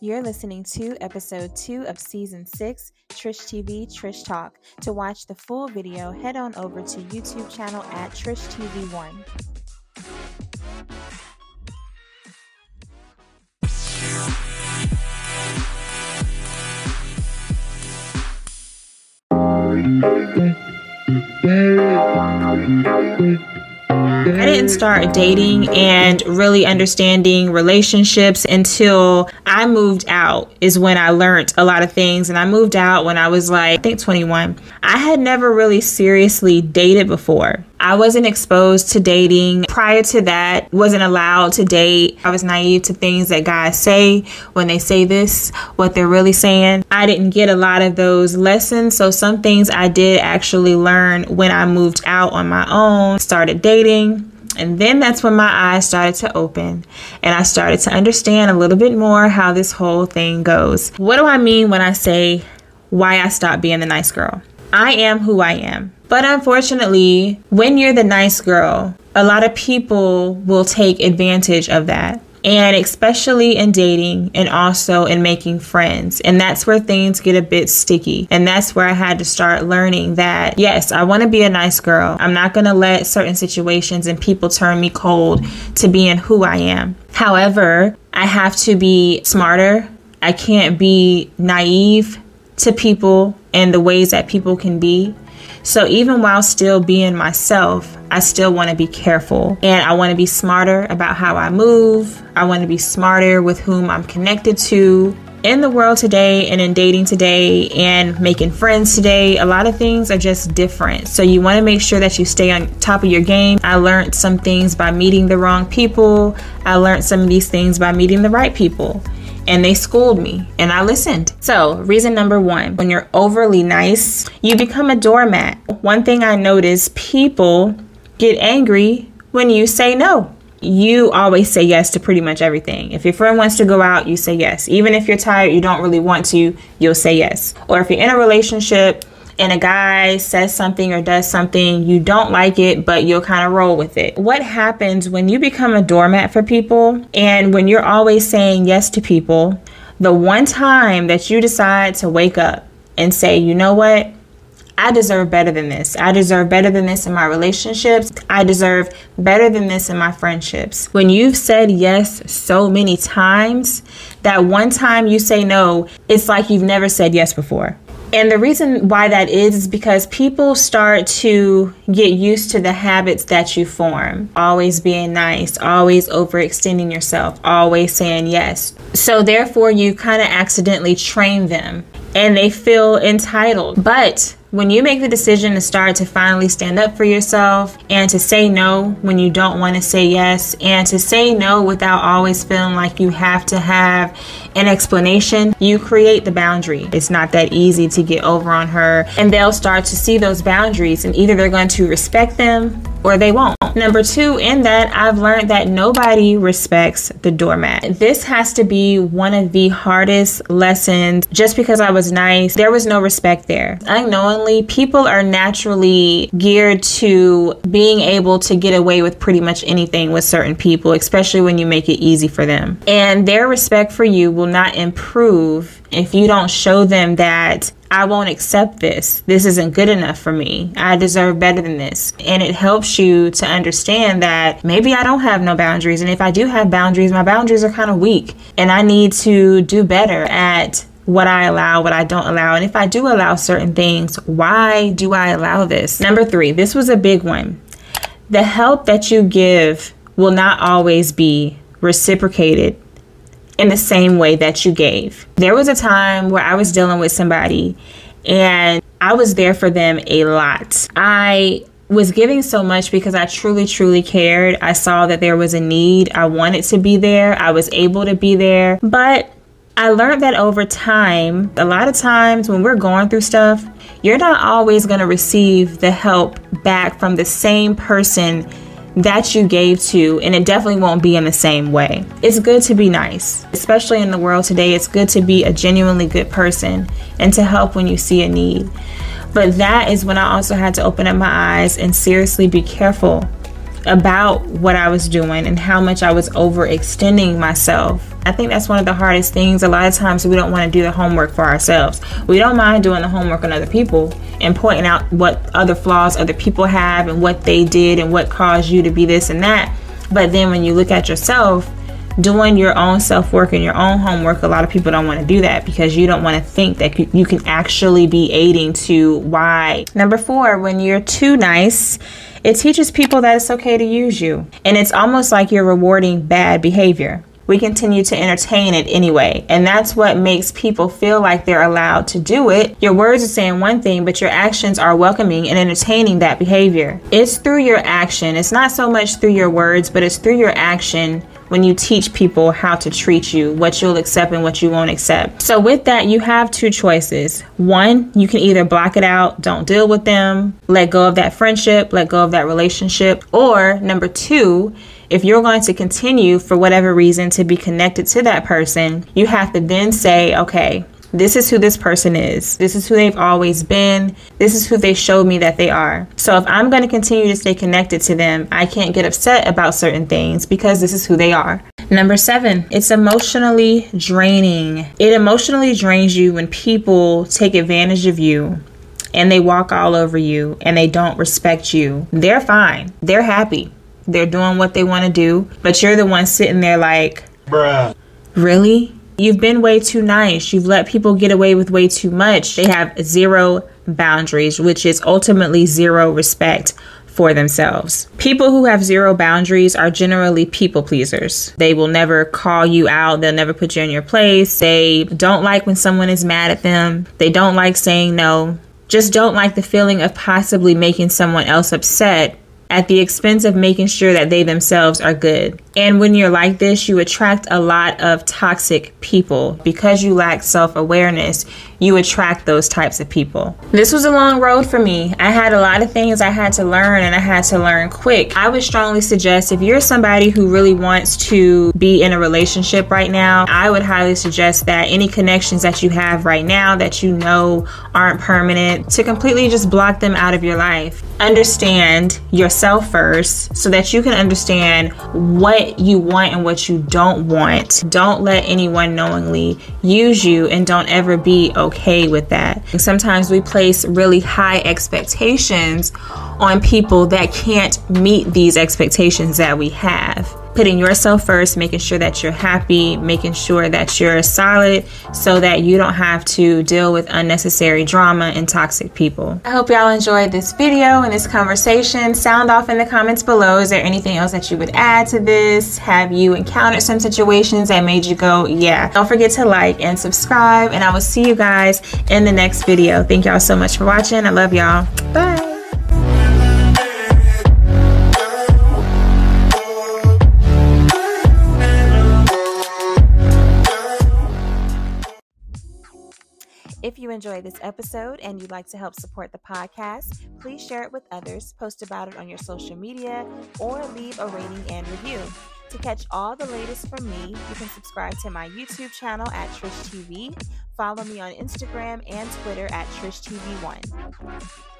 You're listening to episode 2 of season 6, Trish TV Trish Talk. To watch the full video, head on over to YouTube channel at Trish TV1. I didn't start dating and really understanding relationships until I moved out, is when I learned a lot of things. And I moved out when I was like, I think 21. I had never really seriously dated before. I wasn't exposed to dating. Prior to that, wasn't allowed to date. I was naive to things that guys say when they say this, what they're really saying. I didn't get a lot of those lessons. So some things I did actually learn when I moved out on my own, started dating. And then that's when my eyes started to open and I started to understand a little bit more how this whole thing goes. What do I mean when I say why I stopped being the nice girl? I am who I am. But unfortunately, when you're the nice girl, a lot of people will take advantage of that. And especially in dating and also in making friends. And that's where things get a bit sticky. And that's where I had to start learning that, yes, I want to be a nice girl. I'm not going to let certain situations and people turn me cold to being who I am. However, I have to be smarter. I can't be naive to people and the ways that people can be. So even while still being myself, I still want to be careful and I want to be smarter about how I move. I want to be smarter with whom I'm connected to. In the world today and in dating today and making friends today, a lot of things are just different. So you want to make sure that you stay on top of your game. I learned some things by meeting the wrong people. I learned some of these things by meeting the right people and they schooled me and I listened. So, reason number one when you're overly nice, you become a doormat. One thing I notice people get angry when you say no. You always say yes to pretty much everything. If your friend wants to go out, you say yes. Even if you're tired, you don't really want to, you'll say yes. Or if you're in a relationship, and a guy says something or does something, you don't like it, but you'll kind of roll with it. What happens when you become a doormat for people and when you're always saying yes to people, the one time that you decide to wake up and say, you know what? I deserve better than this. I deserve better than this in my relationships. I deserve better than this in my friendships. When you've said yes so many times, that one time you say no, it's like you've never said yes before. And the reason why that is is because people start to get used to the habits that you form. Always being nice, always overextending yourself, always saying yes. So therefore you kind of accidentally train them and they feel entitled. But when you make the decision to start to finally stand up for yourself and to say no when you don't want to say yes, and to say no without always feeling like you have to have an explanation, you create the boundary. It's not that easy to get over on her, and they'll start to see those boundaries, and either they're going to respect them or they won't. Number two, in that, I've learned that nobody respects the doormat. This has to be one of the hardest lessons. Just because I was nice, there was no respect there. Unknowingly, people are naturally geared to being able to get away with pretty much anything with certain people, especially when you make it easy for them. And their respect for you will not improve if you don't show them that I won't accept this. This isn't good enough for me. I deserve better than this. And it helps you to understand that maybe I don't have no boundaries. And if I do have boundaries, my boundaries are kind of weak. And I need to do better at what I allow, what I don't allow. And if I do allow certain things, why do I allow this? Number three, this was a big one. The help that you give will not always be reciprocated in the same way that you gave. There was a time where I was dealing with somebody and I was there for them a lot. I was giving so much because I truly, truly cared. I saw that there was a need. I wanted to be there. I was able to be there. But I learned that over time, a lot of times when we're going through stuff, you're not always going to receive the help back from the same person that you gave to, and it definitely won't be in the same way. It's good to be nice, especially in the world today. It's good to be a genuinely good person and to help when you see a need. But that is when I also had to open up my eyes and seriously be careful about what I was doing and how much I was overextending myself. I think that's one of the hardest things. A lot of times we don't want to do the homework for ourselves. We don't mind doing the homework on other people and pointing out what other flaws other people have and what they did and what caused you to be this and that. But then when you look at yourself, doing your own self work and your own homework, a lot of people don't want to do that because you don't want to think that you can actually be aiding to why. Number four, when you're too nice, it teaches people that it's okay to use you. And it's almost like you're rewarding bad behavior. We continue to entertain it anyway. And that's what makes people feel like they're allowed to do it. Your words are saying one thing, but your actions are welcoming and entertaining that behavior. It's through your action. It's not so much through your words, but it's through your action when you teach people how to treat you, what you'll accept and what you won't accept. So, with that, you have two choices. One, you can either block it out, don't deal with them, let go of that friendship, let go of that relationship. Or, number two, if you're going to continue for whatever reason to be connected to that person, you have to then say, okay, this is who this person is. This is who they've always been. This is who they showed me that they are. So if I'm going to continue to stay connected to them, I can't get upset about certain things because this is who they are. Number seven, it's emotionally draining. It emotionally drains you when people take advantage of you and they walk all over you and they don't respect you. They're fine. They're happy. They're doing what they want to do, but you're the one sitting there like, bruh. Really? You've been way too nice. You've let people get away with way too much. They have zero boundaries, which is ultimately zero respect for themselves. People who have zero boundaries are generally people pleasers. They will never call you out, they'll never put you in your place. They don't like when someone is mad at them, they don't like saying no. Just don't like the feeling of possibly making someone else upset at the expense of making sure that they themselves are good. And when you're like this, you attract a lot of toxic people. Because you lack self awareness, you attract those types of people. This was a long road for me. I had a lot of things I had to learn and I had to learn quick. I would strongly suggest if you're somebody who really wants to be in a relationship right now, I would highly suggest that any connections that you have right now that you know aren't permanent, to completely just block them out of your life. Understand yourself first so that you can understand what you want and what you don't want. Don't let anyone knowingly use you and don't ever be okay with that. Sometimes we place really high expectations on people that can't meet these expectations that we have putting yourself first, making sure that you're happy, making sure that you're solid so that you don't have to deal with unnecessary drama and toxic people. I hope y'all enjoyed this video and this conversation. Sound off in the comments below. Is there anything else that you would add to this? Have you encountered some situations that made you go, yeah? Don't forget to like and subscribe, and I will see you guys in the next video. Thank y'all so much for watching. I love y'all. Bye. You enjoyed this episode and you'd like to help support the podcast, please share it with others, post about it on your social media, or leave a rating and review. To catch all the latest from me, you can subscribe to my YouTube channel at Trish TV, follow me on Instagram and Twitter at TrishTV1.